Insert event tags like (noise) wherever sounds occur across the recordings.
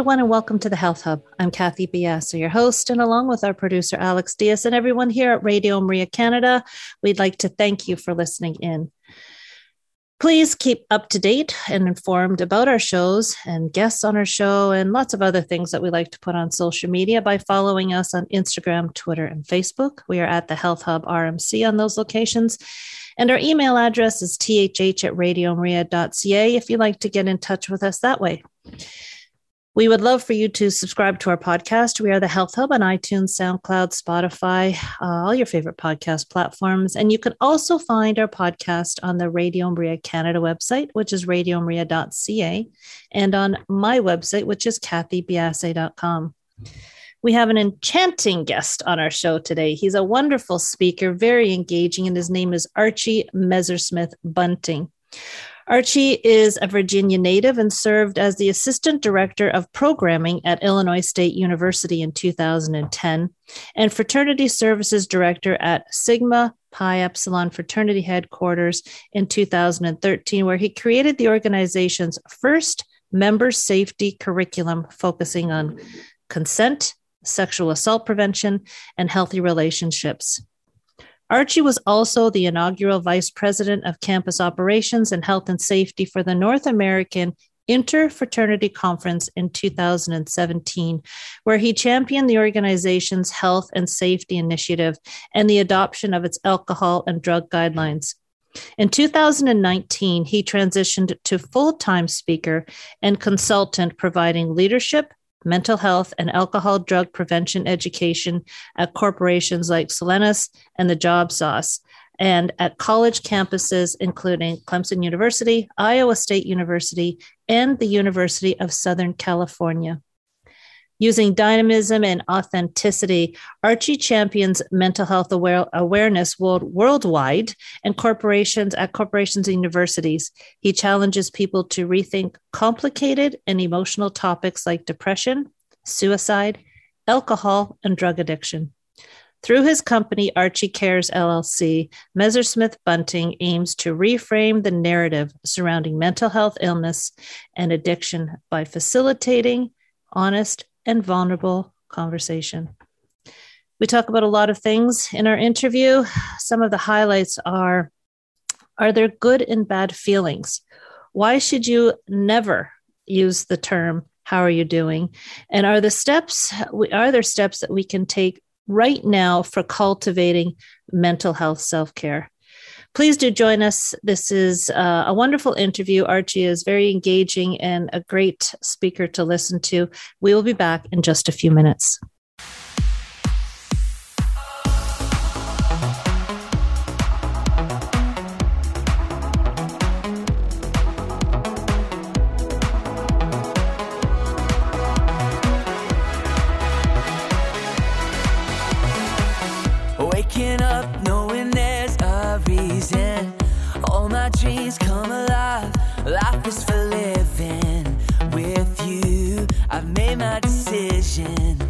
Everyone, and welcome to the Health Hub. I'm Kathy Biasi, your host, and along with our producer, Alex Diaz, and everyone here at Radio Maria Canada, we'd like to thank you for listening in. Please keep up to date and informed about our shows and guests on our show and lots of other things that we like to put on social media by following us on Instagram, Twitter, and Facebook. We are at the Health Hub RMC on those locations. And our email address is thh at radiomaria.ca if you'd like to get in touch with us that way. We would love for you to subscribe to our podcast. We are the Health Hub on iTunes, SoundCloud, Spotify, uh, all your favorite podcast platforms. And you can also find our podcast on the Radio Maria Canada website, which is radiomaria.ca, and on my website, which is kathybiasi.com. We have an enchanting guest on our show today. He's a wonderful speaker, very engaging, and his name is Archie Messersmith Bunting. Archie is a Virginia native and served as the Assistant Director of Programming at Illinois State University in 2010 and Fraternity Services Director at Sigma Phi Epsilon Fraternity Headquarters in 2013, where he created the organization's first member safety curriculum focusing on consent, sexual assault prevention, and healthy relationships. Archie was also the inaugural vice president of campus operations and health and safety for the North American Interfraternity Conference in 2017, where he championed the organization's health and safety initiative and the adoption of its alcohol and drug guidelines. In 2019, he transitioned to full time speaker and consultant, providing leadership, mental health, and alcohol drug prevention education at corporations like Solenis and the Job Sauce, and at college campuses including Clemson University, Iowa State University, and the University of Southern California. Using dynamism and authenticity, Archie champions mental health aware, awareness world, worldwide and corporations at corporations and universities. He challenges people to rethink complicated and emotional topics like depression, suicide, alcohol, and drug addiction. Through his company, Archie Cares LLC, Messersmith Bunting aims to reframe the narrative surrounding mental health illness and addiction by facilitating honest and vulnerable conversation. We talk about a lot of things in our interview. Some of the highlights are Are there good and bad feelings? Why should you never use the term, How are you doing? And are the steps, are there steps that we can take right now for cultivating mental health self care? Please do join us. This is uh, a wonderful interview. Archie is very engaging and a great speaker to listen to. We will be back in just a few minutes. vision.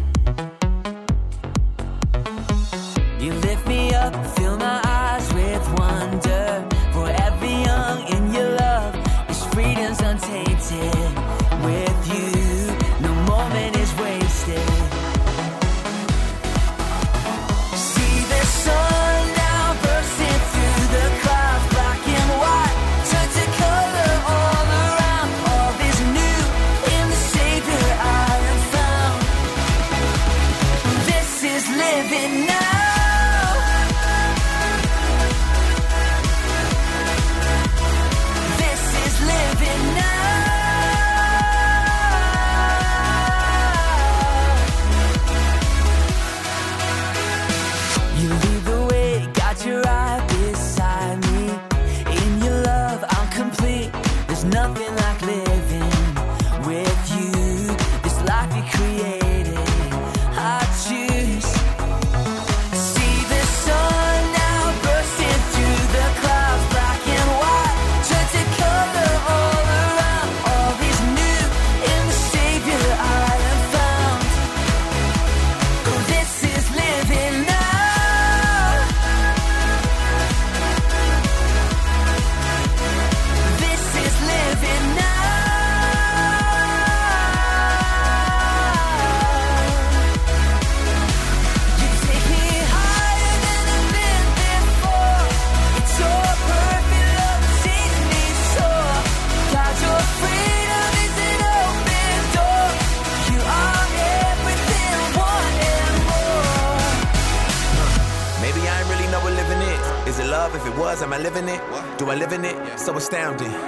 So astounding.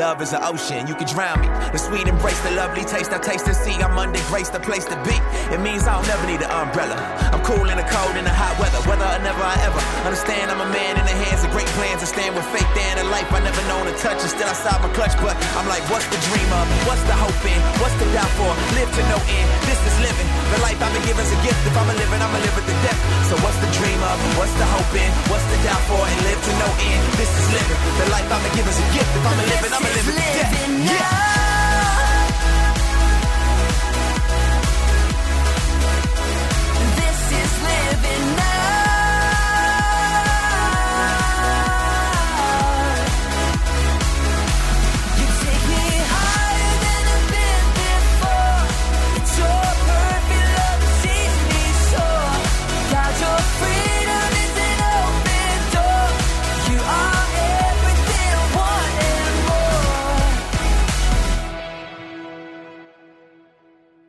Love is an ocean, you can drown me. The sweet embrace, the lovely taste, I taste and see. I'm under grace, the place to be. It means I'll never need an umbrella. I'm cool in the cold, in the hot weather. Whether or never I ever understand, I'm a man in the hands of great plans. I stand with faith in a life I never known to touch. And still I stop my clutch, but I'm like, what's the dream of? What's the hope in? What's the doubt for? Live to no end. This is living. The life I've been given's a gift. If I'm a living, I'ma live with the death. So what's the dream of? What's the hope in? What's the doubt for? And live to no end. This is living. The life I've been given's a gift. If I'm a living, I'ma live with the death. Yeah.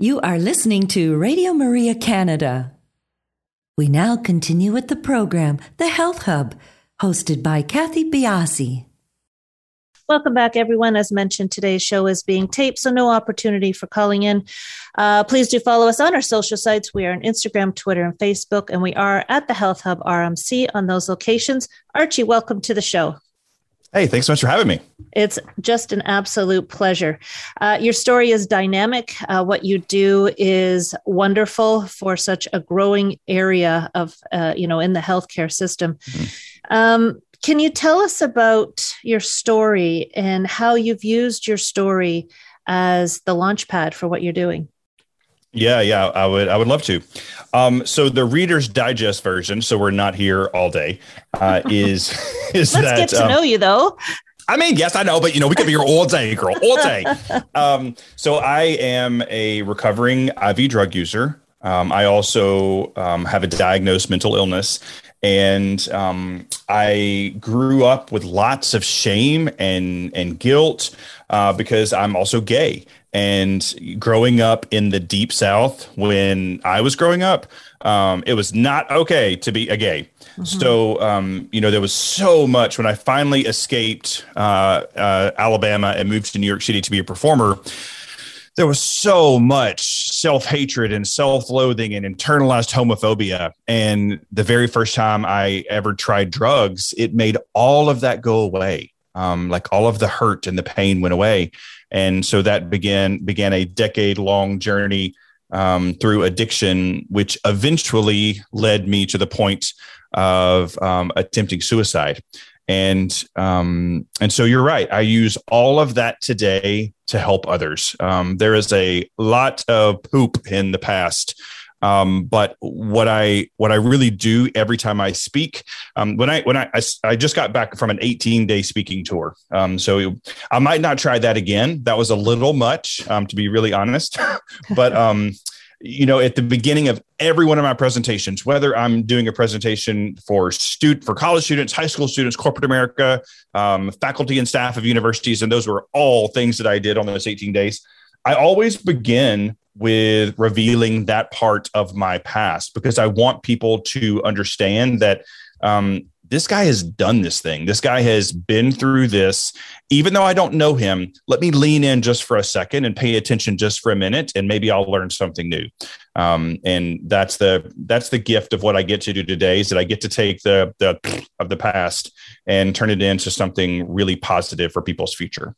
You are listening to Radio Maria Canada. We now continue with the program, The Health Hub, hosted by Kathy Biasi. Welcome back, everyone. As mentioned, today's show is being taped, so no opportunity for calling in. Uh, please do follow us on our social sites. We are on Instagram, Twitter, and Facebook, and we are at the Health Hub RMC on those locations. Archie, welcome to the show. Hey, thanks so much for having me. It's just an absolute pleasure. Uh, your story is dynamic. Uh, what you do is wonderful for such a growing area of, uh, you know, in the healthcare system. Mm-hmm. Um, can you tell us about your story and how you've used your story as the launch pad for what you're doing? Yeah, yeah, I would, I would love to. Um, so the Reader's Digest version, so we're not here all day, uh, (laughs) is is Let's that, get to um, know you though. I mean, yes, I know, but you know, we could be here all day, girl, all day. (laughs) Um, so I am a recovering IV drug user. Um, I also um, have a diagnosed mental illness, and um, I grew up with lots of shame and and guilt uh, because I'm also gay. And growing up in the deep South, when I was growing up, um, it was not okay to be a gay. Mm-hmm. So, um, you know, there was so much when I finally escaped uh, uh, Alabama and moved to New York City to be a performer. There was so much self hatred and self loathing and internalized homophobia. And the very first time I ever tried drugs, it made all of that go away. Um, like all of the hurt and the pain went away and so that began began a decade long journey um, through addiction, which eventually led me to the point of um, attempting suicide. And um, and so you're right. I use all of that today to help others. Um, there is a lot of poop in the past um, but what I what I really do every time I speak, um, when I when I, I, I just got back from an 18 day speaking tour, um, so I might not try that again. That was a little much, um, to be really honest. (laughs) but um, you know, at the beginning of every one of my presentations, whether I'm doing a presentation for student for college students, high school students, corporate America, um, faculty and staff of universities, and those were all things that I did on those 18 days. I always begin with revealing that part of my past because I want people to understand that um, this guy has done this thing. This guy has been through this. Even though I don't know him, let me lean in just for a second and pay attention just for a minute, and maybe I'll learn something new. Um, and that's the that's the gift of what I get to do today is that I get to take the the of the past and turn it into something really positive for people's future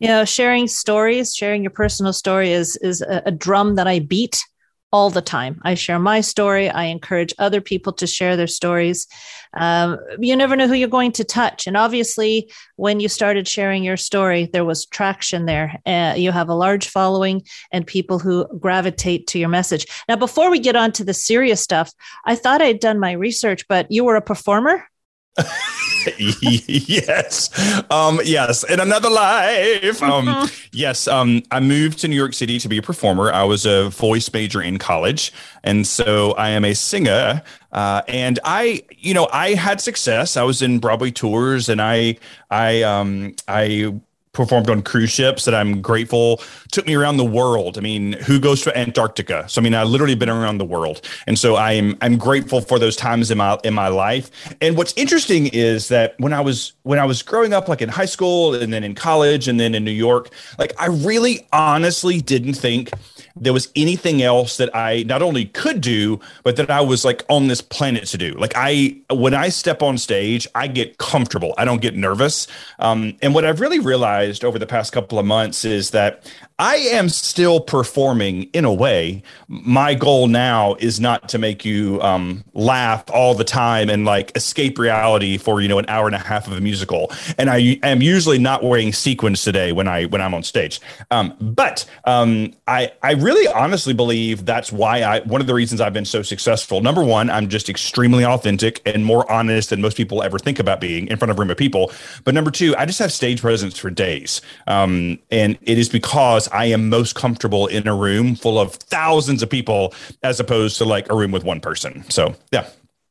you know sharing stories sharing your personal story is is a, a, drum that i beat all the time. I share my story. I encourage other people to share their stories. Um, you never know who you're going to touch. And obviously when you started sharing your story there was traction there. Uh, you have a large following and people who gravitate to your message. Now before we get on to the serious stuff i thought i'd done my research but you were a performer (laughs) (laughs) yes. Um, yes. In another life. Um, yes. Um, I moved to New York City to be a performer. I was a voice major in college. And so I am a singer. Uh, and I, you know, I had success. I was in Broadway tours and I, I, um, I performed on cruise ships that I'm grateful took me around the world. I mean, who goes to Antarctica? So I mean, I literally been around the world, and so I'm I'm grateful for those times in my in my life. And what's interesting is that when I was when I was growing up, like in high school and then in college and then in New York, like I really honestly didn't think there was anything else that I not only could do, but that I was like on this planet to do. Like I, when I step on stage, I get comfortable. I don't get nervous. Um, and what I've really realized over the past couple of months is that I am still performing in a way. My goal now is not to make you um, laugh all the time and like escape reality for you know an hour and a half of a musical. And I am usually not wearing sequins today when I when I'm on stage. Um, but um, I I really honestly believe that's why I one of the reasons I've been so successful. Number one, I'm just extremely authentic and more honest than most people ever think about being in front of a room of people. But number two, I just have stage presence for days, um, and it is because I am most comfortable in a room full of thousands of people as opposed to like a room with one person. So, yeah.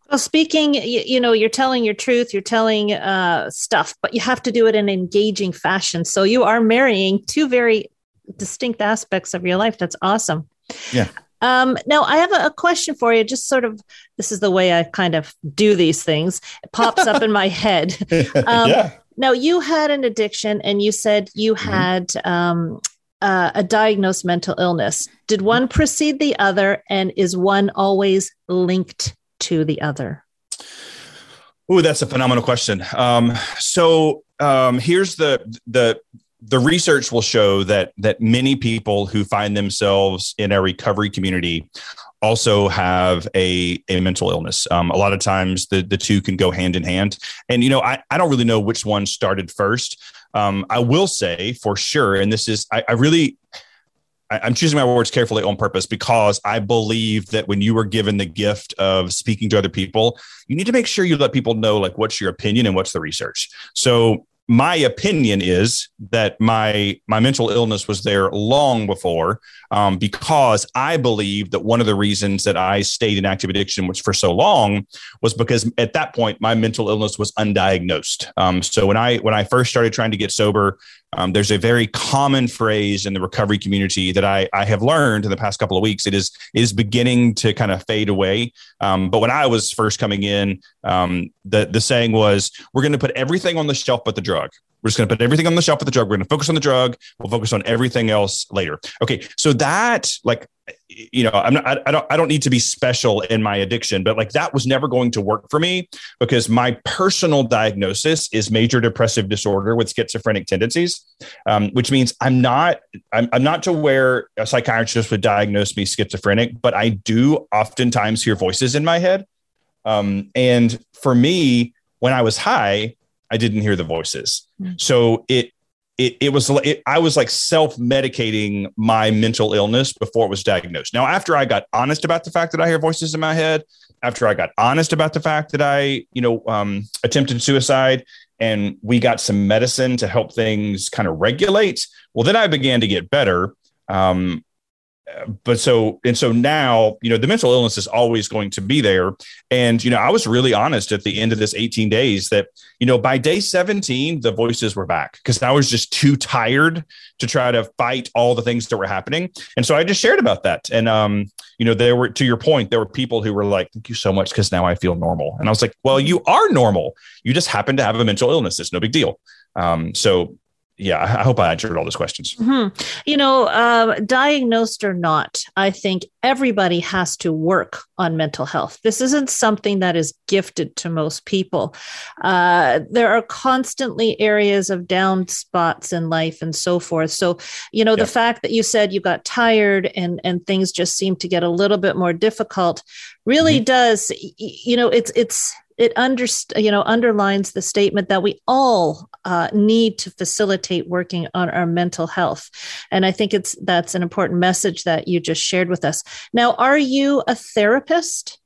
Well, speaking, you, you know, you're telling your truth, you're telling uh, stuff, but you have to do it in an engaging fashion. So you are marrying two very distinct aspects of your life. That's awesome. Yeah. Um, now, I have a, a, question for you. Just sort of, this is the way I kind of do these things. It pops up in my (laughs) head. (laughs) Um, yeah. Now, you had an addiction, and you said you mm-hmm. had um, uh, a diagnosed mental illness. Did one precede the other, and is one always linked to the other? Oh, that's a phenomenal question. Um, so um, here's the the the research will show that that many people who find themselves in a recovery community also have a, a mental illness. Um, a lot of times the, the two can go hand in hand. And, you know, I, I don't really know which one started first. Um, I will say for sure, and this is, I, I really, I, I'm choosing my words carefully on purpose because I believe that when you are given the gift of speaking to other people, you need to make sure you let people know like what's your opinion and what's the research. So my opinion is that my my mental illness was there long before um, because I believe that one of the reasons that I stayed in active addiction for so long was because at that point my mental illness was undiagnosed. Um, so when I when I first started trying to get sober, um, there's a very common phrase in the recovery community that I, I have learned in the past couple of weeks. It is it is beginning to kind of fade away. Um, but when I was first coming in, um, the the saying was, "We're going to put everything on the shelf but the drug." We're just going to put everything on the shelf with the drug. We're going to focus on the drug. We'll focus on everything else later. Okay, so that like you know i'm not I, don't i don't need to be special in my addiction but like that was never going to work for me because my personal diagnosis is major depressive disorder with schizophrenic tendencies um, which means i'm not I'm, I'm not to where a psychiatrist would diagnose me schizophrenic but i do oftentimes hear voices in my head um, and for me when i was high i didn't hear the voices. Mm-hmm. so it it, it was it, i was like self-medicating my mental illness before it was diagnosed. Now after i got honest about the fact that i hear voices in my head after i got honest about the fact that i you know um, attempted suicide and we got some medicine to help things kind of regulate well then i began to get better. Um, but so and so now you know the mental illness is always going to be there. And you know i was really honest at the end of this 18 days that you know by day 17 the voices were back because i was just too tired to try to fight all the things that were happening. And so i just shared about that. And um you know there were to your point there were people who were like thank you so much because now i feel normal. And i was like well you are normal. You just happen to have a mental illness. It's no big deal. Um so yeah, I hope I answered all those questions. Mm-hmm. You know, uh, diagnosed or not, I think everybody has to work on mental health. This isn't something that is gifted to most people. Uh, there are constantly areas of down spots in life and so forth. So, you know, the fact that you said you got tired and and things just seem to get a little bit more difficult really mm-hmm. does. You know, it's it's it under, you know underlines the statement that we all uh, need to facilitate working on our mental health. And i think it's that's an important message that you just shared with us. Now are you a therapist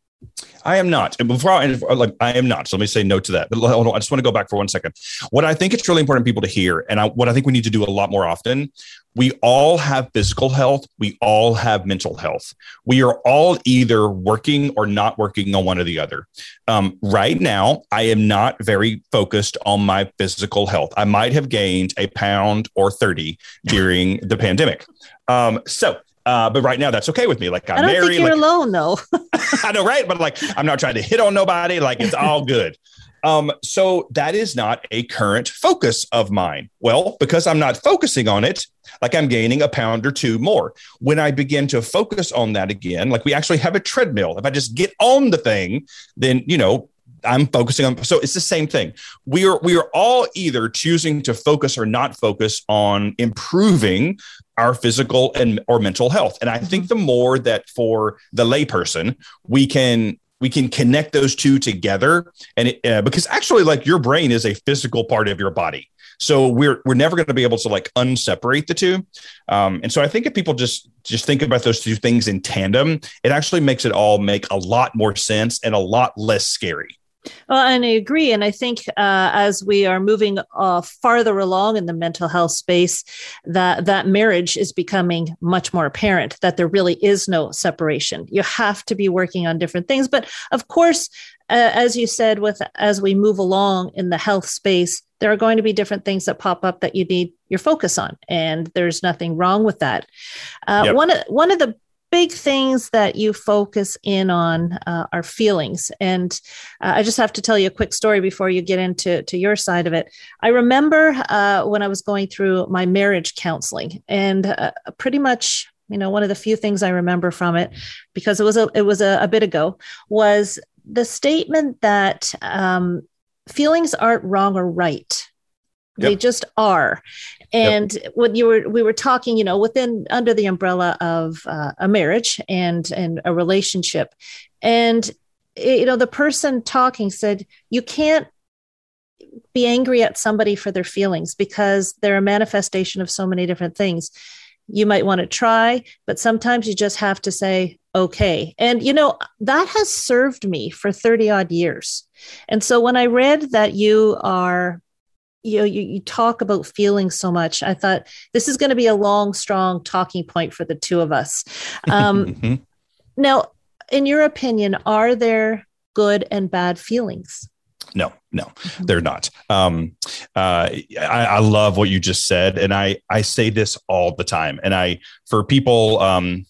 I am not. And before I, like, I am not. So let me say no to that. But hold on, I just want to go back for one second. What I think it's really important people to hear, and I, what I think we need to do a lot more often, we all have physical health. We all have mental health. We are all either working or not working on one or the other. Um, right now, I am not very focused on my physical health. I might have gained a pound or 30 during the pandemic. Um, so uh, but right now, that's okay with me. Like I'm I don't married. think you're like, alone, though. (laughs) I know, right? But like, I'm not trying to hit on nobody. Like, it's all (laughs) good. Um, so that is not a current focus of mine. Well, because I'm not focusing on it, like I'm gaining a pound or two more. When I begin to focus on that again, like we actually have a treadmill. If I just get on the thing, then you know I'm focusing on. So it's the same thing. We are we are all either choosing to focus or not focus on improving our physical and or mental health. And I think the more that for the layperson we can we can connect those two together, and it, uh, because actually, like your brain is a physical part of your body. So we're we're never going to be able to like unseparate the two. Um, and so I think if people just just think about those two things in tandem, it actually makes it all make a lot more sense and a lot less scary. Well, and I agree. And I think uh, as we are moving uh, farther along in the mental health space, that that marriage is becoming much more apparent. That there really is no separation. You have to be working on different things. But of course, uh, as you said, with as we move along in the health space, there are going to be different things that pop up that you need your focus on, and there's nothing wrong with that. Uh, yep. One of one of the big things that you focus in on uh, are feelings. And uh, I just have to tell you a quick story before you get into to your side of it. I remember uh, when I was going through my marriage counseling, and uh, pretty much, you know, one of the few things I remember from it, because it was a it was a, a bit ago, was the statement that um, feelings aren't wrong or right. Yep. They just are. And yep. when you were we were talking you know within under the umbrella of uh, a marriage and and a relationship. And you know the person talking said you can't be angry at somebody for their feelings because they're a manifestation of so many different things. You might want to try but sometimes you just have to say okay and you know that has served me for 30 odd years. And so when i read that you are you know you, you talk about feelings so much i thought this is going to be a long strong talking point for the two of us um, (laughs) mm-hmm. now in your opinion are there good and bad feelings no no mm-hmm. they're not um, uh, I, I, love what you just said and i i say this all the time and i for people um,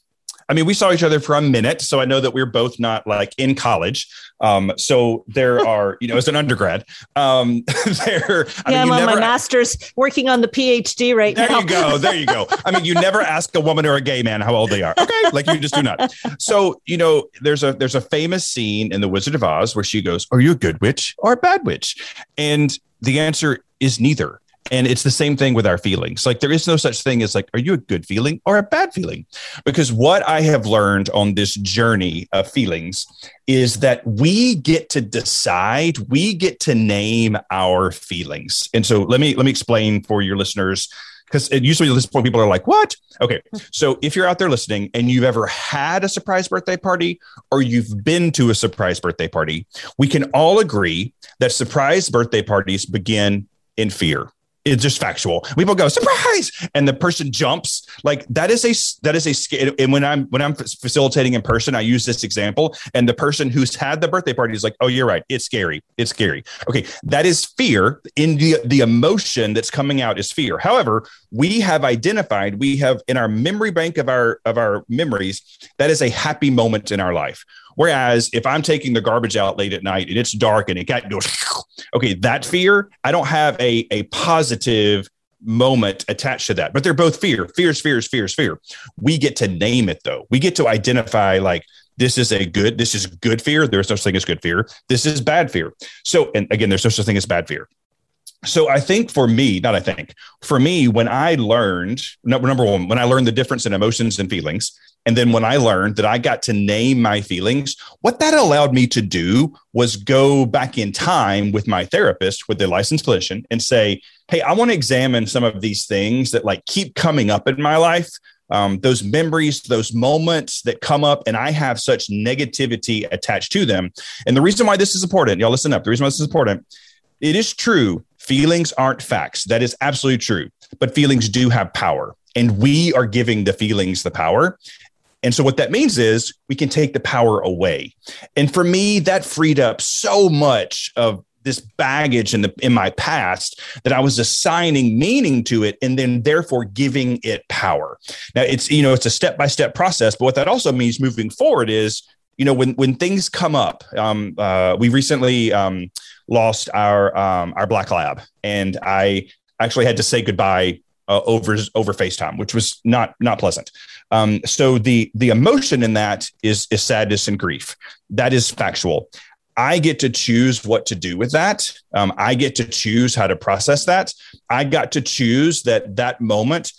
I mean, we saw each other for a minute, so I know that we're both not like in college. Um, so there (laughs) are, you know, as an undergrad, um, (laughs) there. I yeah, mean, I'm on my master's, working on the PhD right there now. There you go. There you go. (laughs) I mean, you never ask a woman or a gay man how old they are. Okay, like you just do not. So you know, there's a there's a famous scene in The Wizard of Oz where she goes, "Are you a good witch or a bad witch?" And the answer is neither. And it's the same thing with our feelings. Like there is no such thing as like, are you a good feeling or a bad feeling? Because what I have learned on this journey of feelings is that we get to decide, we get to name our feelings. And so let me let me explain for your listeners because usually at this point people are like what okay so if you're out there listening and you've ever had a surprise birthday party or you've been to a surprise birthday party we can all agree that surprise birthday parties begin in fear it's just factual. People go surprise, and the person jumps. Like that is a that is a. And when I'm when I'm facilitating in person, I use this example, and the person who's had the birthday party is like, "Oh, you're right. It's scary. It's scary." Okay, that is fear. In the the emotion that's coming out is fear. However, we have identified we have in our memory bank of our of our memories that is a happy moment in our life Whereas if I'm taking the garbage out late at night and it's dark and it got okay, that fear, I don't have a, a positive moment attached to that, but they're both fear, fears, fears, fears, fear. We get to name it though. We get to identify like this is a good, this is good fear. There's no such thing as good fear. This is bad fear. So, and again, there's no such thing as bad fear. So I think for me, not I think, for me, when I learned number one, when I learned the difference in emotions and feelings, and then when I learned that I got to name my feelings, what that allowed me to do was go back in time with my therapist, with the licensed clinician, and say, Hey, I want to examine some of these things that like keep coming up in my life um, those memories, those moments that come up, and I have such negativity attached to them. And the reason why this is important, y'all listen up. The reason why this is important, it is true. Feelings aren't facts. That is absolutely true. But feelings do have power, and we are giving the feelings the power. And so what that means is we can take the power away. And for me, that freed up so much of this baggage in the in my past that I was assigning meaning to it and then therefore giving it power. Now it's you know it's a step by step process, but what that also means moving forward is you know when when things come up. Um, uh, we recently um, lost our um, our black lab, and I actually had to say goodbye uh, over over FaceTime, which was not not pleasant. Um, so the the emotion in that is is sadness and grief. That is factual. I get to choose what to do with that. Um, I get to choose how to process that. I got to choose that that moment,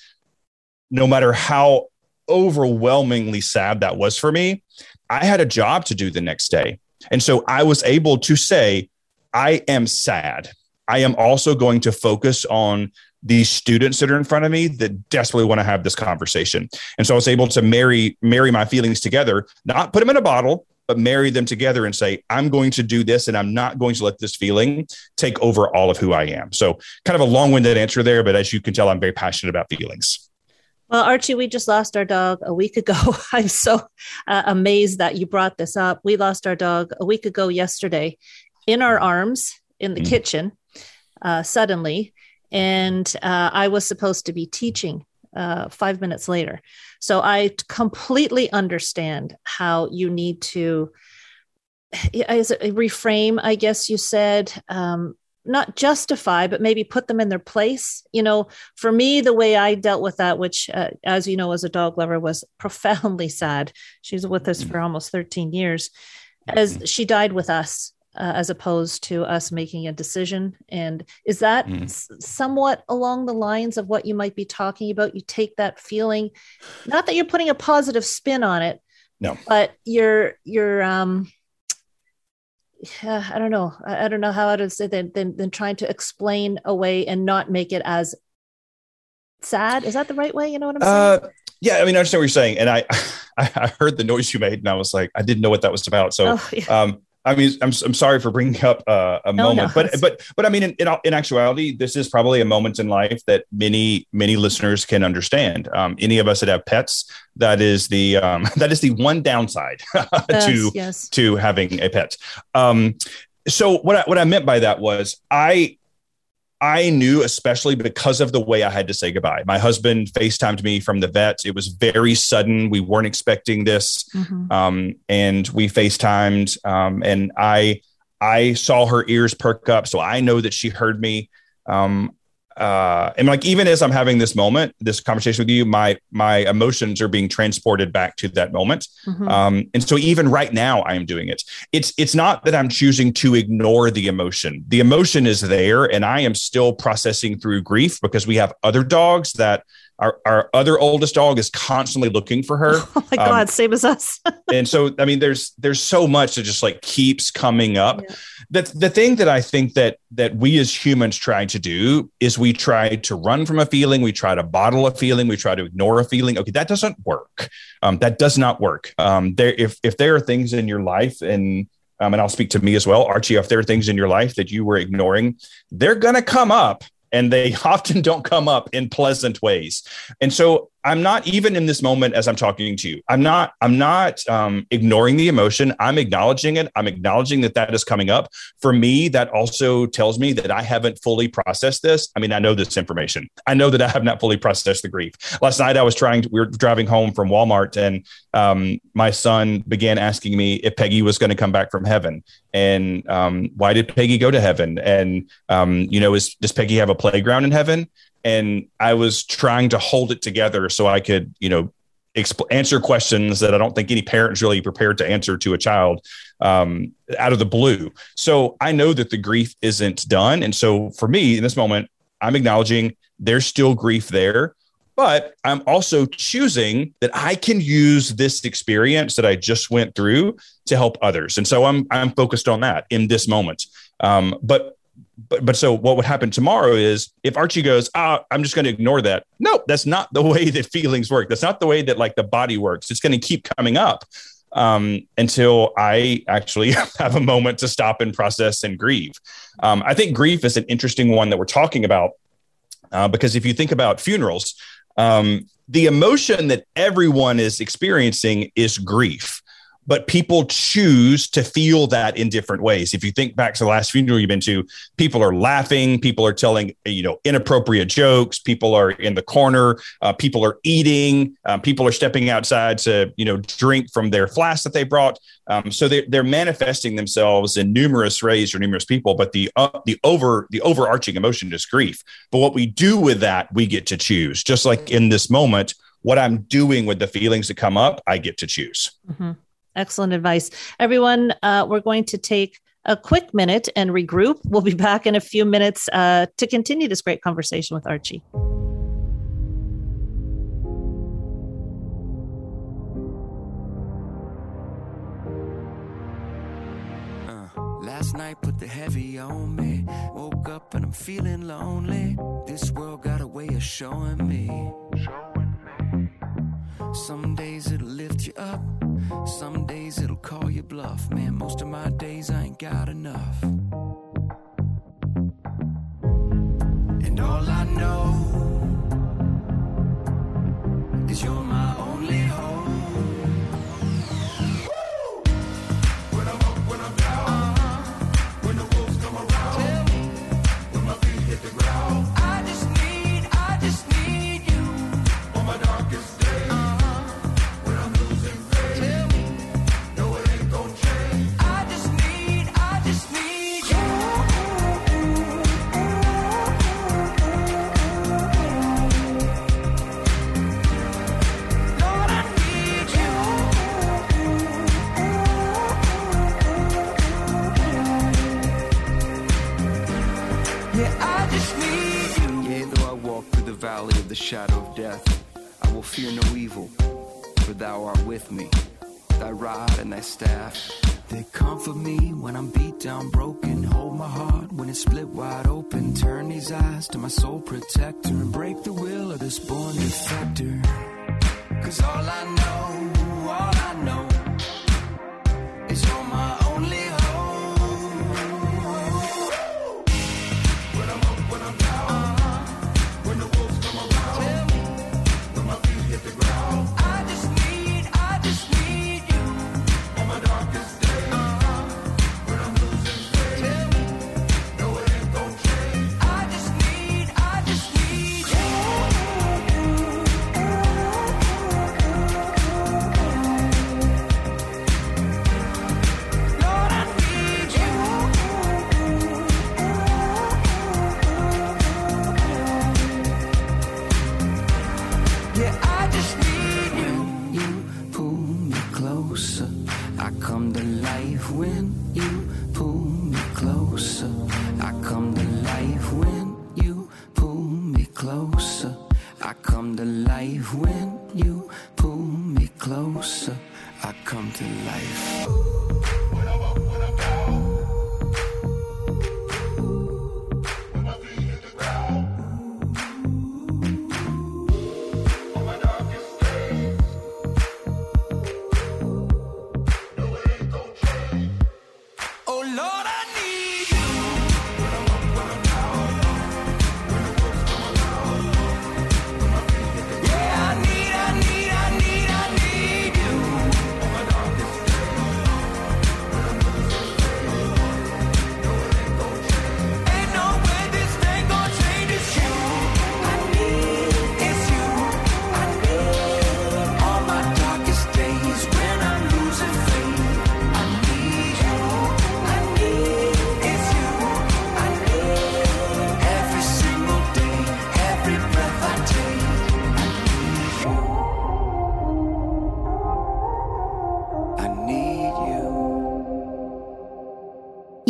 no matter how overwhelmingly sad that was for me, I had a job to do the next day. And so I was able to say, I am sad. I am also going to focus on these students that are in front of me that desperately want to have this conversation. And so I was able to marry marry my feelings together, not put them in a bottle, but marry them together and say, I'm going to do this and I'm not going to let this feeling take over all of who I am. So, kind of a long winded answer there, but as you can tell, I'm very passionate about feelings. Well, Archie, we just lost our dog a week ago. (laughs) I'm so uh, amazed that you brought this up. We lost our dog a week ago yesterday in our arms in the mm. kitchen uh, suddenly. And uh, I was supposed to be teaching uh, five minutes later. So I completely understand how you need to as a reframe, I guess you said, um, not justify, but maybe put them in their place. You know, for me, the way I dealt with that, which, uh, as you know, as a dog lover, was (laughs) profoundly sad. she's with us for almost 13 years, as she died with us uh, as opposed to us making a decision. And is that mm. s- somewhat along the lines of what you might be talking about? You take that feeling, not that you're putting a positive spin on it, no, but you're you're um. I don't know. I, I don't know how to say that. than, then trying to explain away and not make it as sad. Is that the right way? You know what I'm saying? Uh, yeah, I mean, I understand what you're saying, and (laughs) I, I heard the noise you made, and I was like, I didn't know what that was about. So, oh, yeah. um, I mean, I'm, I'm sorry for bringing up uh, a no, moment, no. but but but I mean, in, in, in actuality, this is probably a moment in life that many many listeners can understand. Um, any of us that have pets, that is the um, (laughs) that is the one downside (laughs) yes, to yes. to having a pet. Um, so what I, what I meant by that was I I knew, especially because of the way I had to say goodbye. My husband FaceTimed me from the vet. It was very sudden. We weren't expecting this. Mm-hmm. Um, and we FaceTimed. Um, and I I saw her ears perk up. So I know that she heard me. Um, uh, and like even as I'm having this moment, this conversation with you, my my emotions are being transported back to that moment. Mm-hmm. Um, and so even right now, I am doing it. It's it's not that I'm choosing to ignore the emotion. The emotion is there, and I am still processing through grief because we have other dogs that our, our other oldest dog is constantly looking for her. (laughs) Oh my god, um, same as us. (laughs) and so I mean there's there's so much that just like keeps coming up. Yeah. The the thing that I think that that we as humans try to do is we try to run from a feeling, we try to bottle a feeling, we try to ignore a feeling. Okay, that doesn't work. Um, that does not work. Um, there if if there are things in your life and um, and I'll speak to me as well, Archie. If there are things in your life that you were ignoring, they're going to come up and they (laughs) often don't come up in pleasant ways. And so I'm not even in this moment as I'm talking to you. I'm not. I'm not um, ignoring the emotion. I'm acknowledging it. I'm acknowledging that that is coming up. For me, that also tells me that I haven't fully processed this. I mean, I know this information. I know that I have not fully processed the grief. Last night, I was trying. To, we were driving home from Walmart, and um, my son began asking me if Peggy was going to come back from heaven, and um, why did Peggy go to heaven? And um, you know, is does Peggy have a playground in heaven? And I was trying to hold it together so I could, you know, exp- answer questions that I don't think any parent is really prepared to answer to a child um, out of the blue. So I know that the grief isn't done, and so for me in this moment, I'm acknowledging there's still grief there. But I'm also choosing that I can use this experience that I just went through to help others, and so I'm I'm focused on that in this moment. Um, but but but so what would happen tomorrow is if Archie goes, ah, I'm just going to ignore that. No, that's not the (laughs) way that feelings work. That's not the way that like the body works. It's going to keep coming up um, until I actually (laughs) have a moment to stop and process and grieve. Um, I think grief is an interesting one that we're talking about uh, because if you think about funerals, um, the emotion that everyone is experiencing is grief but people choose to feel that in different ways. If you think back to the last funeral you've been to, people are laughing, people are telling you know inappropriate jokes, people are in the corner, uh, people are eating, uh, people are stepping outside to you know drink from their flask that they brought. Um, so they're, they're manifesting themselves in numerous ways or numerous people, but the uh, the over the overarching emotion is grief. But what we do with that, we get to choose. Just like in this moment, what I'm doing with the feelings that come up, I get to choose. Mm-hmm. Excellent advice. Everyone, uh, we're going to take a quick minute and regroup. We'll be back in a few minutes uh, to continue this great conversation with Archie. Uh, last night put the heavy on me. Woke up and I'm feeling lonely. This world got a way of showing me. Showing me. Some days it'll lift you up, some days it'll call you bluff. Man, most of my days I ain't got enough. And all I know is you're my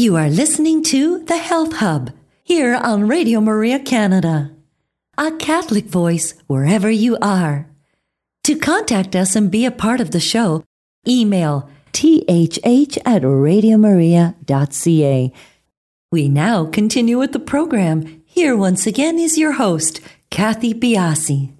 You are listening to The Health Hub here on Radio Maria Canada, a Catholic voice wherever you are. To contact us and be a part of the show, email thh at radiomaria.ca. We now continue with the program. Here once again is your host, Kathy Biasi.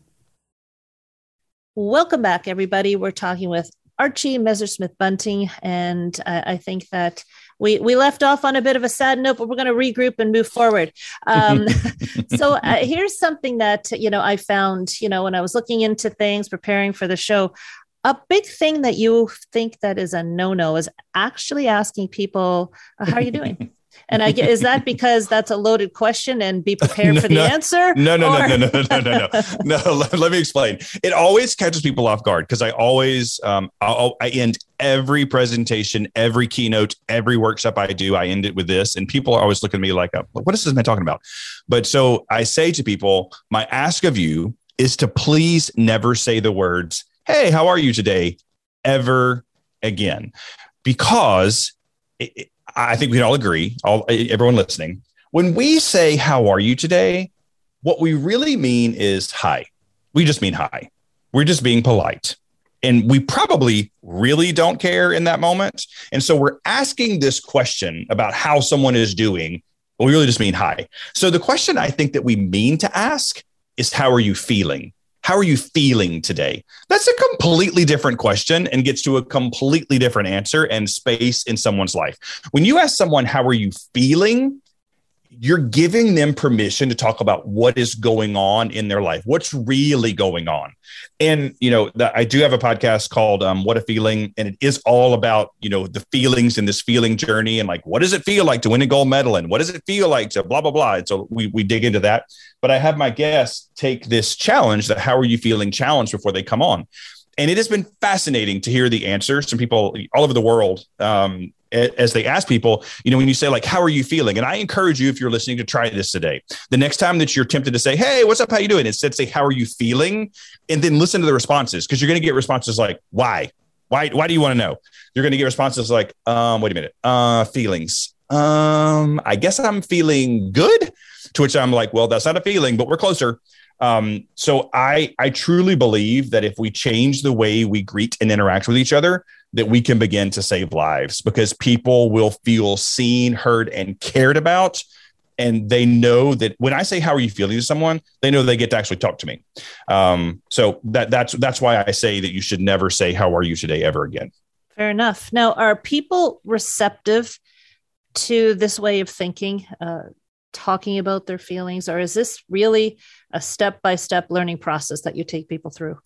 Welcome back, everybody. We're talking with Archie Messersmith Bunting, and I think that we we left off on a bit of a sad note, but we're going to regroup and move forward. Um, (laughs) so uh, here's something that you know I found you know when I was looking into things, preparing for the show. A big thing that you think that is a no no is actually asking people, uh, "How are you doing?" (laughs) And I get, is that because that's a loaded question and be prepared (laughs) No, for the no. answer? No, no, Or- no, no, no, no, no, no, (laughs) no. Let, let me explain. It always catches people off guard because I always, um, I'll, I end every presentation, every keynote, every workshop I do, I end it with this, and people are always looking at me like, "What is this man talking about?" But so I say to people, my ask of you is to please never say the words, "Hey, how are you today?" ever again, because it- I think we can all agree, all everyone listening, when we say "How are you today," what we really mean is hi. We just mean hi. We're just being polite. And we probably really don't care in that moment. And so we're asking this question about how someone is doing. Well, we really just mean hi. So the question I think that we mean to ask is how are you feeling? How are you feeling today? That's a completely different question and gets to a completely different answer and space in someone's life. When you ask someone, how are you feeling? You're giving them permission to talk about what is going on in their life, what's really going on. And, you know, the, I do have a podcast called um, What a Feeling, and it is all about, you know, the feelings in this feeling journey and like, what does it feel like to win a gold medal? And what does it feel like to blah, blah, blah. And so we, we dig into that. But I have my guests take this challenge, the How Are You Feeling challenge before they come on. And it has been fascinating to hear the answers from people all over the world um, as they ask people, you know, when you say, like, how are you feeling? And I encourage you, if you're listening, to try this today. The next time that you're tempted to say, hey, what's up? How you doing? Instead, say, how are you feeling? And then listen to the responses because you're going to get responses like, why? Why, why do you want to know? You're going to get responses like, um, wait a minute, uh, feelings. Um, I guess I'm feeling good. To which I'm like, well, that's not a feeling, but we're closer. Um, so I I truly believe that if we change the way we greet and interact with each other, that we can begin to save lives because people will feel seen, heard, and cared about. And they know that when I say "How are you feeling?" to someone, they know they get to actually talk to me. Um, so that that's that's why I say that you should never say "How are you today?" ever again. Fair enough. Now, are people receptive to this way of thinking, uh, talking about their feelings, or is this really a step by step learning process that you take people through?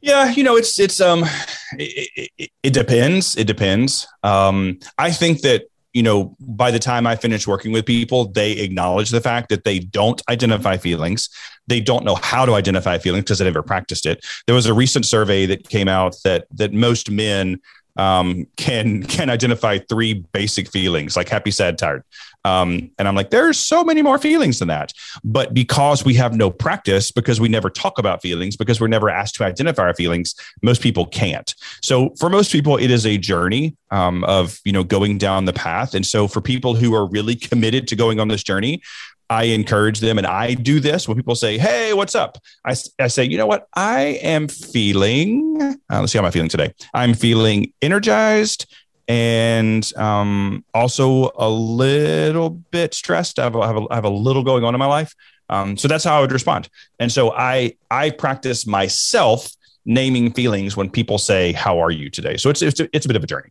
Yeah, you know, it's it's um, it, it, it depends. It depends. Um, I think that you know, by the time I finish working with people, they acknowledge the fact that they don't identify feelings. They don't know how to identify feelings because they never practiced it. There was a recent survey that came out that that most men um, can can identify three basic feelings like happy, sad, tired. Um, and I'm like, there's so many more feelings than that. But because we have no practice, because we never talk about feelings, because we're never asked to identify our feelings, most people can't. So for most people, it is a journey um, of you know going down the path. And so for people who are really committed to going on this journey, I encourage them, and I do this when people say, "Hey, what's up?" I, I say, "You know what? I am feeling. Uh, let's see how I'm feeling today. I'm feeling energized." And um, also a little bit stressed. I have, have a, I have a little going on in my life, um, so that's how I would respond. And so I I practice myself naming feelings when people say, "How are you today?" So it's it's it's a bit of a journey.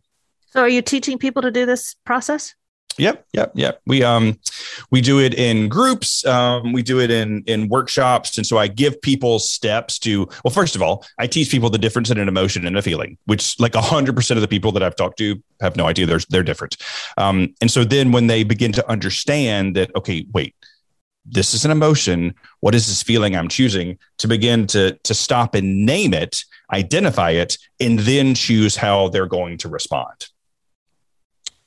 So, are you teaching people to do this process? Yep, yep, yep. We um we do it in groups. Um, we do it in in workshops, and so I give people steps to. Well, first of all, I teach people the difference in an emotion and a feeling, which like hundred percent of the people that I've talked to have no idea they're they're different. Um, and so then when they begin to understand that, okay, wait, this is an emotion. What is this feeling I'm choosing? To begin to to stop and name it, identify it, and then choose how they're going to respond.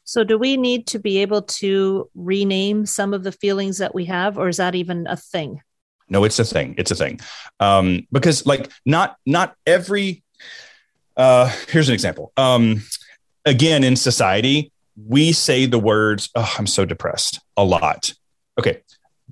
So, do we need to be able to rename some of the feelings that we have, or is that even a thing? No, it's a thing. It's a thing. Um, because like not not every uh here's an example. Um again in society, we say the words, oh, I'm so depressed a lot. Okay.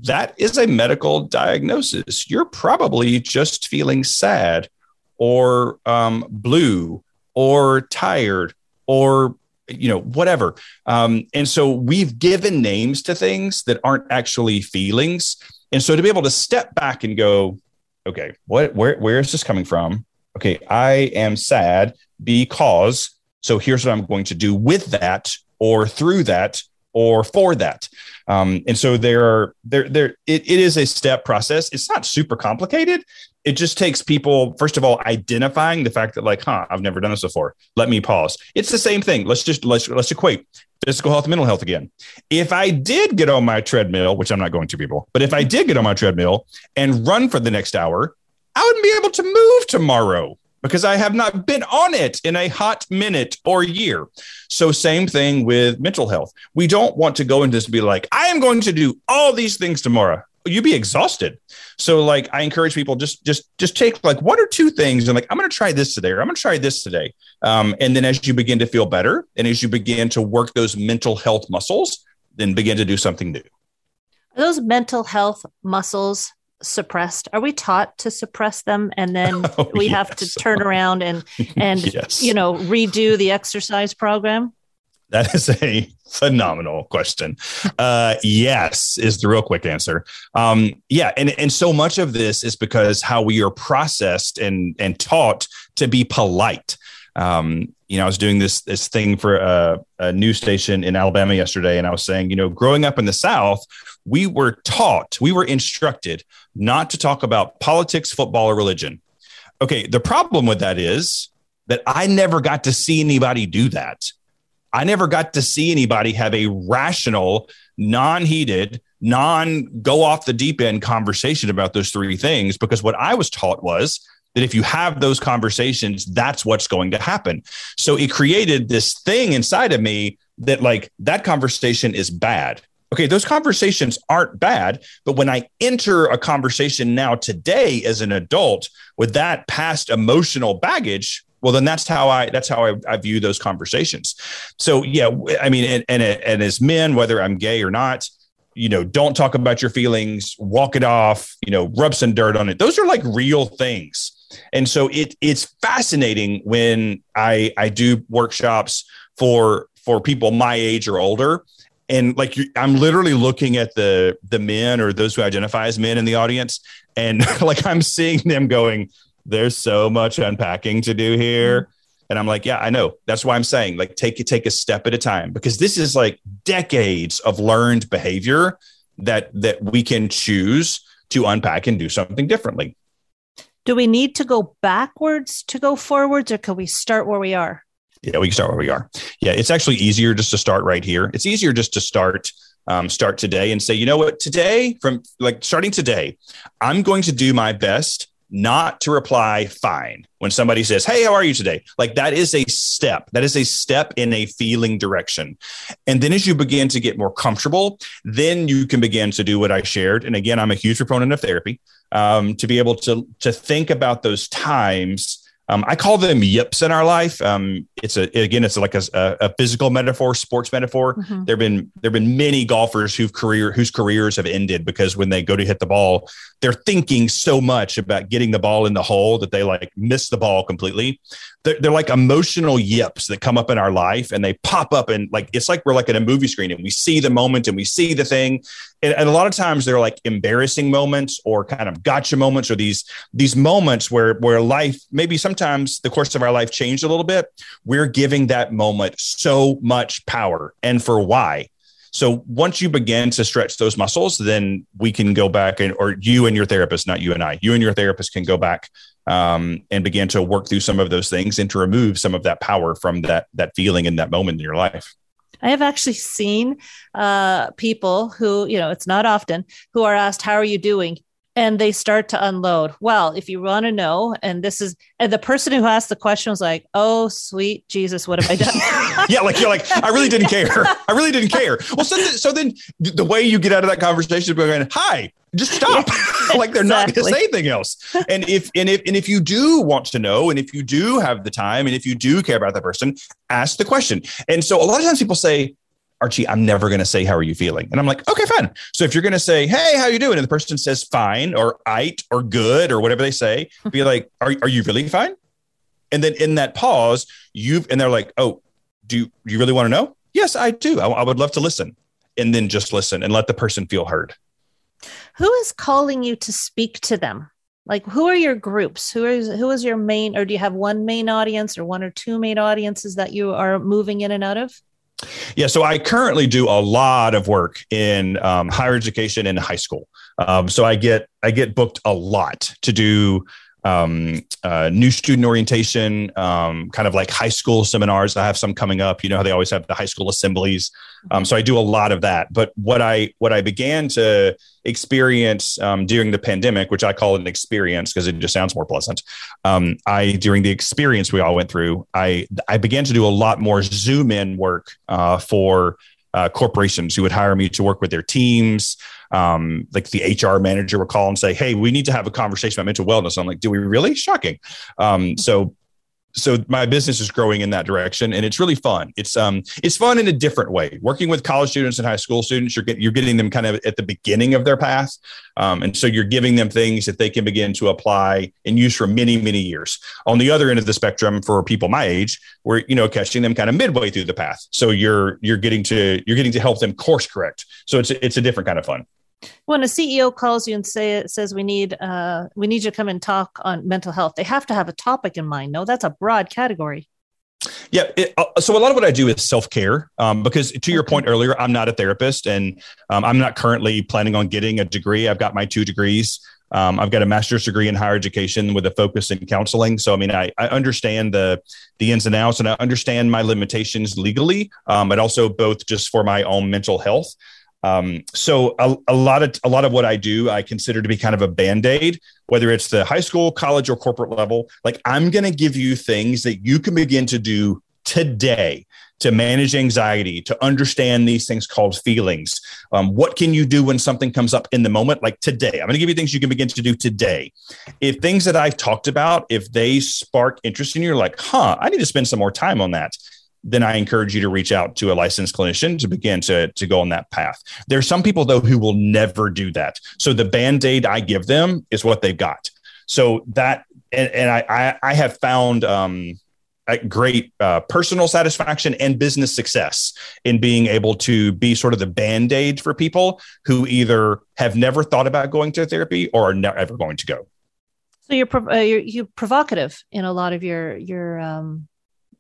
That is a medical diagnosis. You're probably just feeling sad or um, blue or tired or you know, whatever. Um, and so we've given names to things that aren't actually feelings. And so to be able to step back and go, okay, what, where, where is this coming from? Okay, I am sad because. So here's what I'm going to do with that, or through that, or for that. Um, and so there are there there it, it is a step process. It's not super complicated. It just takes people first of all identifying the fact that like, huh, I've never done this before. Let me pause. It's the same thing. Let's just let's let's equate physical health mental health again. If I did get on my treadmill, which I'm not going to people, but if I did get on my treadmill and run for the next hour, I wouldn't be able to move tomorrow because I have not been on it in a hot minute or year. So, same thing with mental health. We don't want to go into this and be like, I am going to do all these things tomorrow. You'd be exhausted. So, like, I encourage people just just just take like one or two things and like, I'm going to try this today, or I'm going to try this today. Um, and then as you begin to feel better, and as you begin to work those mental health muscles, then begin to do something new. Are those mental health muscles suppressed are we taught to suppress them and then (laughs) oh, we yes. have to turn around and and (laughs) yes. you know redo the exercise program that is a phenomenal question uh yes is the real quick answer um yeah and and so much of this is because how we are processed and and taught to be polite um you know, I was doing this this thing for a, a news station in Alabama yesterday, and I was saying, you know, growing up in the South, we were taught, we were instructed not to talk about politics, football, or religion. Okay, the problem with that is that I never got to see anybody do that. I never got to see anybody have a rational, non heated, non go off the deep end conversation about those three things because what I was taught was that if you have those conversations, that's what's going to happen. So it created this thing inside of me that, like, that conversation is bad okay, those conversations aren't bad. But when I enter a conversation now today as an adult with that past emotional baggage, well, then that's how I that's how I, I view those conversations. So yeah, I mean, and, and and as men, whether I'm gay or not, you know, don't talk about your feelings, walk it off, you know, rub some dirt on it. Those are like real things. And so it it's fascinating when I I do workshops for for people my age or older and like i'm literally looking at the the men or those who identify as men in the audience and (laughs) like i'm seeing them going there's so much unpacking to do here mm-hmm. and i'm like yeah i know that's why i'm saying like take it take a step at a time because this is like decades of learned behavior that that we can choose to unpack and do something differently do we need to go backwards to go forwards or can we start where we are yeah, we can start where we are. Yeah, it's actually easier just to start right here. It's easier just to start um, start today and say, you know what, today from like starting today, I'm going to do my best not to reply fine when somebody says, Hey, how are you today? Like that is a step. That is a step in a feeling direction. And then as you begin to get more comfortable, then you can begin to do what I shared. And again, I'm a huge proponent of therapy um, to be able to, to think about those times um, I call them yips in our life. Um, it's a again, it's like a, a physical metaphor, sports metaphor. Mm-hmm. There've been there've been many golfers whose career whose careers have ended because when they go to hit the ball, they're thinking so much about getting the ball in the hole that they like miss the ball completely. They're, they're, like emotional yips that come up in our life and they pop up and like it's like we're like in a movie screen and we see the moment and we see the thing. And, and, a lot of times they're like embarrassing moments or kind of gotcha moments or these these moments where where life maybe sometimes the course of our life changed a little bit. We're giving that moment so much power. And for why so once you begin to stretch those muscles, then we can go back and, or you and your therapist, not you and I, you and your therapist can go back um, and begin to work through some of those things and to remove some of that power from that that feeling in that moment in your life. I have actually seen uh, people who, you know, it's not often, who are asked, How are you doing? And they start to unload. Well, if you want to know, and this is, and the person who asked the question was like, "Oh, sweet Jesus, what have I done?" (laughs) yeah, like you're like, I really didn't care. I really didn't care. Well, so, th- so then the way you get out of that conversation is going, "Hi, just stop." (laughs) like they're exactly. not going to say anything else. And if and if and if you do want to know, and if you do have the time, and if you do care about that person, ask the question. And so a lot of times people say, Archie, I'm never going to say, how are you feeling? And I'm like, okay, fine. So if you're going to say, hey, how you doing? And the person says fine or ite or good or whatever they say, (laughs) be like, are, are you really fine? And then in that pause, you've, and they're like, oh, do you, do you really want to know? Yes, I do. I, I would love to listen and then just listen and let the person feel heard. Who is calling you to speak to them? Like who are your groups? Who is who is your main or do you have one main audience or one or two main audiences that you are moving in and out of? Yeah, so I currently do a lot of work in um, higher education and high school. Um, so I get I get booked a lot to do um, uh, new student orientation, um, kind of like high school seminars. I have some coming up. You know how they always have the high school assemblies. Um, so I do a lot of that. But what I what I began to experience um, during the pandemic, which I call an experience because it just sounds more pleasant. Um, I during the experience we all went through, I I began to do a lot more Zoom in work uh, for uh, corporations who would hire me to work with their teams um, like the HR manager would call and say, "Hey, we need to have a conversation about mental wellness." I'm like, "Do we really?" Shocking. Um, so so my business is growing in that direction and it's really fun. It's um it's fun in a different way. Working with college students and high school students you're getting you're getting them kind of at the beginning of their path um, and so you're giving them things that they can begin to apply and use for many many years. On the other end of the spectrum for people my age we're you know catching them kind of midway through the path. So you're you're getting to you're getting to help them course correct. So it's it's a different kind of fun when a CEO calls you and say says we need uh, we need you to come and talk on mental health, they have to have a topic in mind. No, that's a broad category. Yeah. It, uh, so a lot of what I do is self care um, because to your point earlier, I'm not a therapist and um, I'm not currently planning on getting a degree. I've got my two degrees. Um, I've got a master's degree in higher education with a focus in counseling. So, I mean, I, I understand the the ins and outs, and I understand my limitations legally, um, but also both just for my own mental health. Um, so a, a, lot of a lot of what I do, I consider to be kind of a band aid, whether it's the high school, college, or corporate level. Like I'm going to give you things that you can begin to do today to manage anxiety, to understand these things called feelings. Um, what can you do when something comes up in the moment, like today? I'm going to give you things you can begin to do today. If things that I've talked about, if they spark interest in you, you're like, huh, I need to spend some more time on that then I encourage you to reach out to a licensed clinician to begin to, to go on that path. There are some people, though, who will never do that. So the band aid I give them is what they've got. So that, and, and I, I, have found um, great uh, personal satisfaction and business success in being able to be sort of the band aid for people who either have never thought about going to therapy or are never going to go. So you're, uh, you're, you're provocative in a lot of your your um,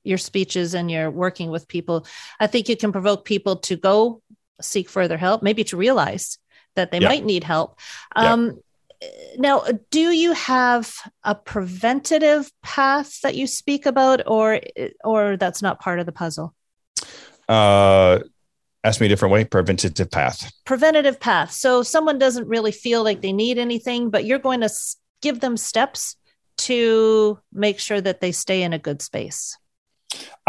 your speeches and you're working with people, I think you can provoke people to go seek further help, maybe to realize that they yeah. might need help. Um, yeah. Now, do you have a preventative path that you speak about, or or that's not part of the puzzle? Uh, ask me a different way. Preventative path. Preventative path. So someone doesn't really feel like they need anything, but you're going to give them steps to make sure that they stay in a good space.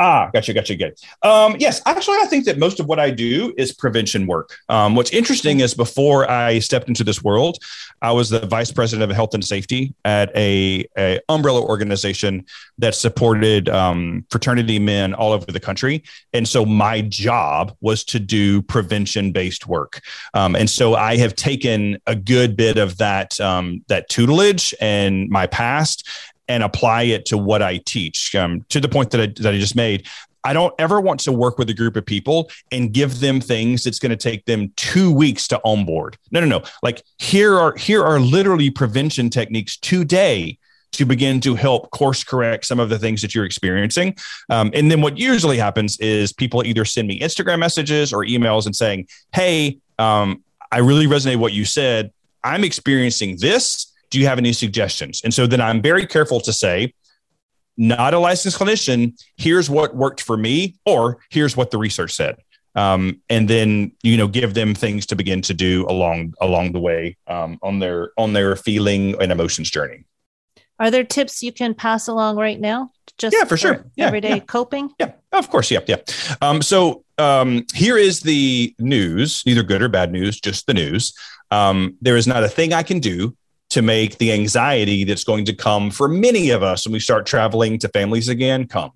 Ah, gotcha, gotcha, good. Um, yes, actually, I think that most of what I do is prevention work. Um, what's interesting is before I stepped into this world, I was the vice president of health and safety at a, a umbrella organization that supported um, fraternity men all over the country, and so my job was to do prevention based work. Um, and so I have taken a good bit of that um, that tutelage and my past and apply it to what I teach. Um, to the point that I, that I just made, I don't ever want to work with a group of people and give them things that's going to take them two weeks to onboard. No, no, no. Like here are here are literally prevention techniques today to begin to help course correct some of the things that you're experiencing. Um, and then what usually happens is people either send me Instagram messages or emails and saying, "Hey, um, I really resonate what you said. I'm experiencing this." Do you have any suggestions? And so then I'm very careful to say, not a licensed clinician, here's what worked for me, or here's what the research said. Um, and then you know give them things to begin to do along along the way um, on their on their feeling and emotions journey. Are there tips you can pass along right now? Just yeah, for, for sure. Yeah, everyday yeah. coping. Yeah, of course. Yeah, yeah. Um, so um, here is the news, neither good or bad news, just the news. Um, there is not a thing I can do to make the anxiety that's going to come for many of us when we start traveling to families again come.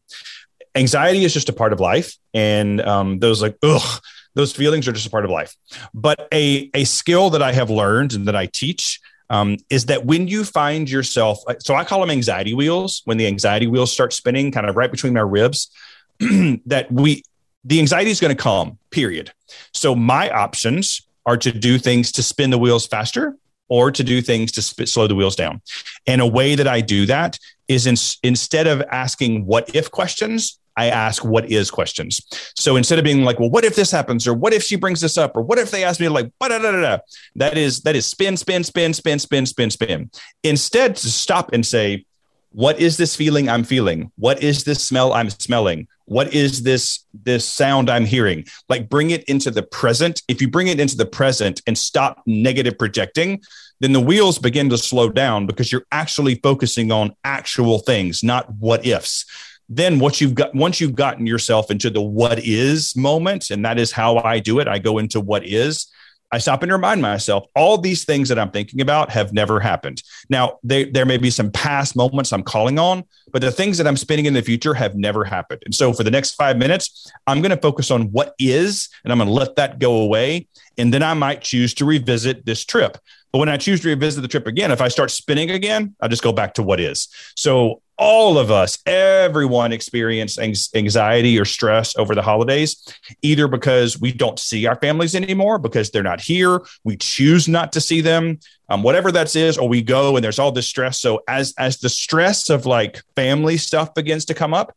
Anxiety is just a part of life, and um, those like ugh, those feelings are just a part of life. But a a skill that I have learned and that I teach um, is that when you find yourself, so I call them anxiety wheels. When the anxiety wheels start spinning, kind of right between my ribs, (clears throat) that we the anxiety is going to come. Period. So my options are to do things to spin the wheels faster or to do things to sp- slow the wheels down. And a way that I do that is in, instead of asking what if questions, I ask what is questions. So instead of being like, well, what if this happens, or what if she brings this up, or what if they ask me like, da, da, da, da, that is that is spin, spin, spin, spin, spin, spin, spin. Instead, to stop and say, what is this feeling I'm feeling? What is this smell I'm smelling? What is this this sound I'm hearing? Like bring it into the present. If you bring it into the present and stop negative projecting, then the wheels begin to slow down because you're actually focusing on actual things, not what ifs then what you've got once you've gotten yourself into the what is moment and that is how i do it i go into what is i stop and remind myself all these things that i'm thinking about have never happened. Now they, there may be some past moments i'm calling on but the things that i'm spinning in the future have never happened. And so for the next five minutes i'm going to focus on what is and i'm going to let that go away and then i might choose to revisit this trip. But when I choose to revisit the trip again, if I start spinning again, I just go back to what is. So all of us, everyone experienced anxiety or stress over the holidays, either because we don't see our families anymore because they're not here, we choose not to see them, um, whatever that is, or we go and there's all this stress. So as as the stress of like family stuff begins to come up,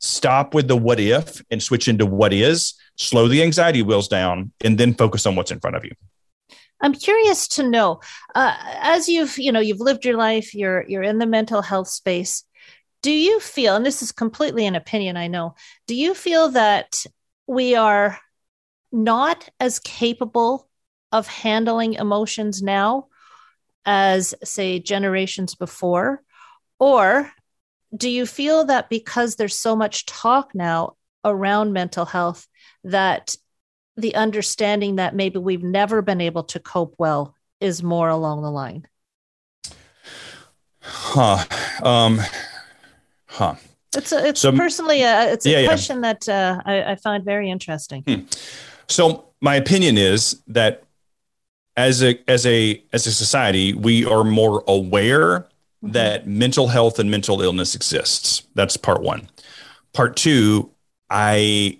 stop with the what if and switch into what is. Slow the anxiety wheels down, and then focus on what's in front of you. I'm curious to know, uh, as you've you know you've lived your life, you're you're in the mental health space do you feel, and this is completely an opinion, I know, do you feel that we are not as capable of handling emotions now as, say, generations before? Or do you feel that because there's so much talk now around mental health, that the understanding that maybe we've never been able to cope well is more along the line? Huh. Um, Huh. It's a, it's so, personally a, it's a yeah, question yeah. that uh, I, I, find very interesting. Hmm. So my opinion is that as a as a as a society, we are more aware mm-hmm. that mental health and mental illness exists. That's part one. Part two, I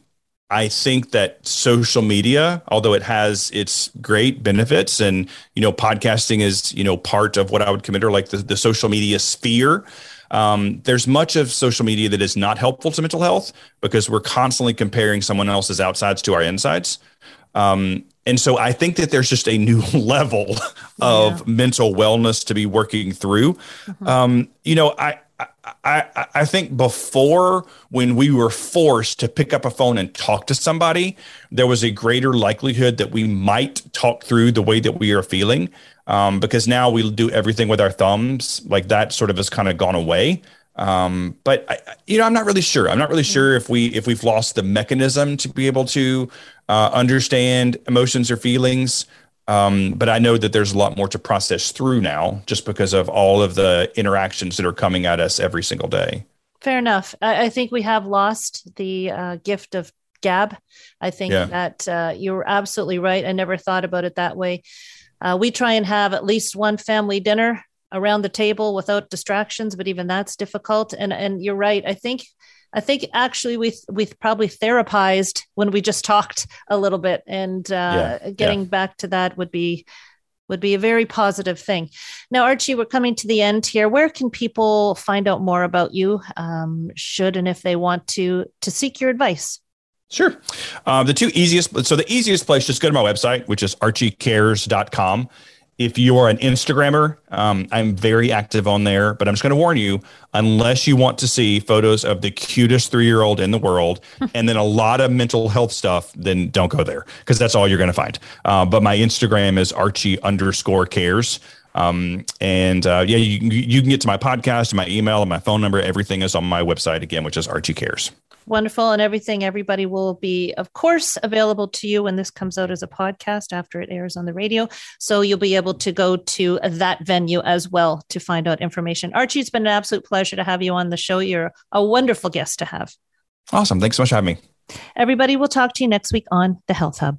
I think that social media, although it has its great benefits, and you know, podcasting is you know part of what I would consider like the, the social media sphere. Um, there's much of social media that is not helpful to mental health because we're constantly comparing someone else's outsides to our insides. Um, and so I think that there's just a new (laughs) level of yeah. mental wellness to be working through. Mm-hmm. Um, you know, I, I, I think before when we were forced to pick up a phone and talk to somebody, there was a greater likelihood that we might talk through the way that we are feeling um, because now we do everything with our thumbs. Like that sort of has kind of gone away. Um, but I, you know, I'm not really sure. I'm not really sure if we if we've lost the mechanism to be able to uh, understand emotions or feelings. Um, but I know that there's a lot more to process through now, just because of all of the interactions that are coming at us every single day. Fair enough. I, I think we have lost the uh, gift of gab. I think yeah. that uh, you're absolutely right. I never thought about it that way. Uh, we try and have at least one family dinner around the table without distractions, but even that's difficult. And and you're right. I think I think actually we we probably therapized when we just (laughs) talked a little bit, and uh, yeah, getting yeah. back to that would be would be a very positive thing. Now, Archie, we're coming to the end here. Where can people find out more about you? Um, should and if they want to to seek your advice? Sure. Uh, the two easiest, so the easiest place, just go to my website, which is archiecares.com. If you are an Instagrammer, um, I'm very active on there, but I'm just going to warn you unless you want to see photos of the cutest three year old in the world (laughs) and then a lot of mental health stuff, then don't go there because that's all you're going to find. Uh, but my Instagram is archie underscore cares. Um, and uh, yeah, you, you can get to my podcast, my email, and my phone number. Everything is on my website again, which is Archie Cares wonderful. And everything everybody will be of course available to you when this comes out as a podcast after it airs on the radio. So you'll be able to go to that venue as well to find out information. Archie it's been an absolute pleasure to have you on the show. You're a wonderful guest to have. Awesome. Thanks so much for having me. Everybody we'll talk to you next week on the health hub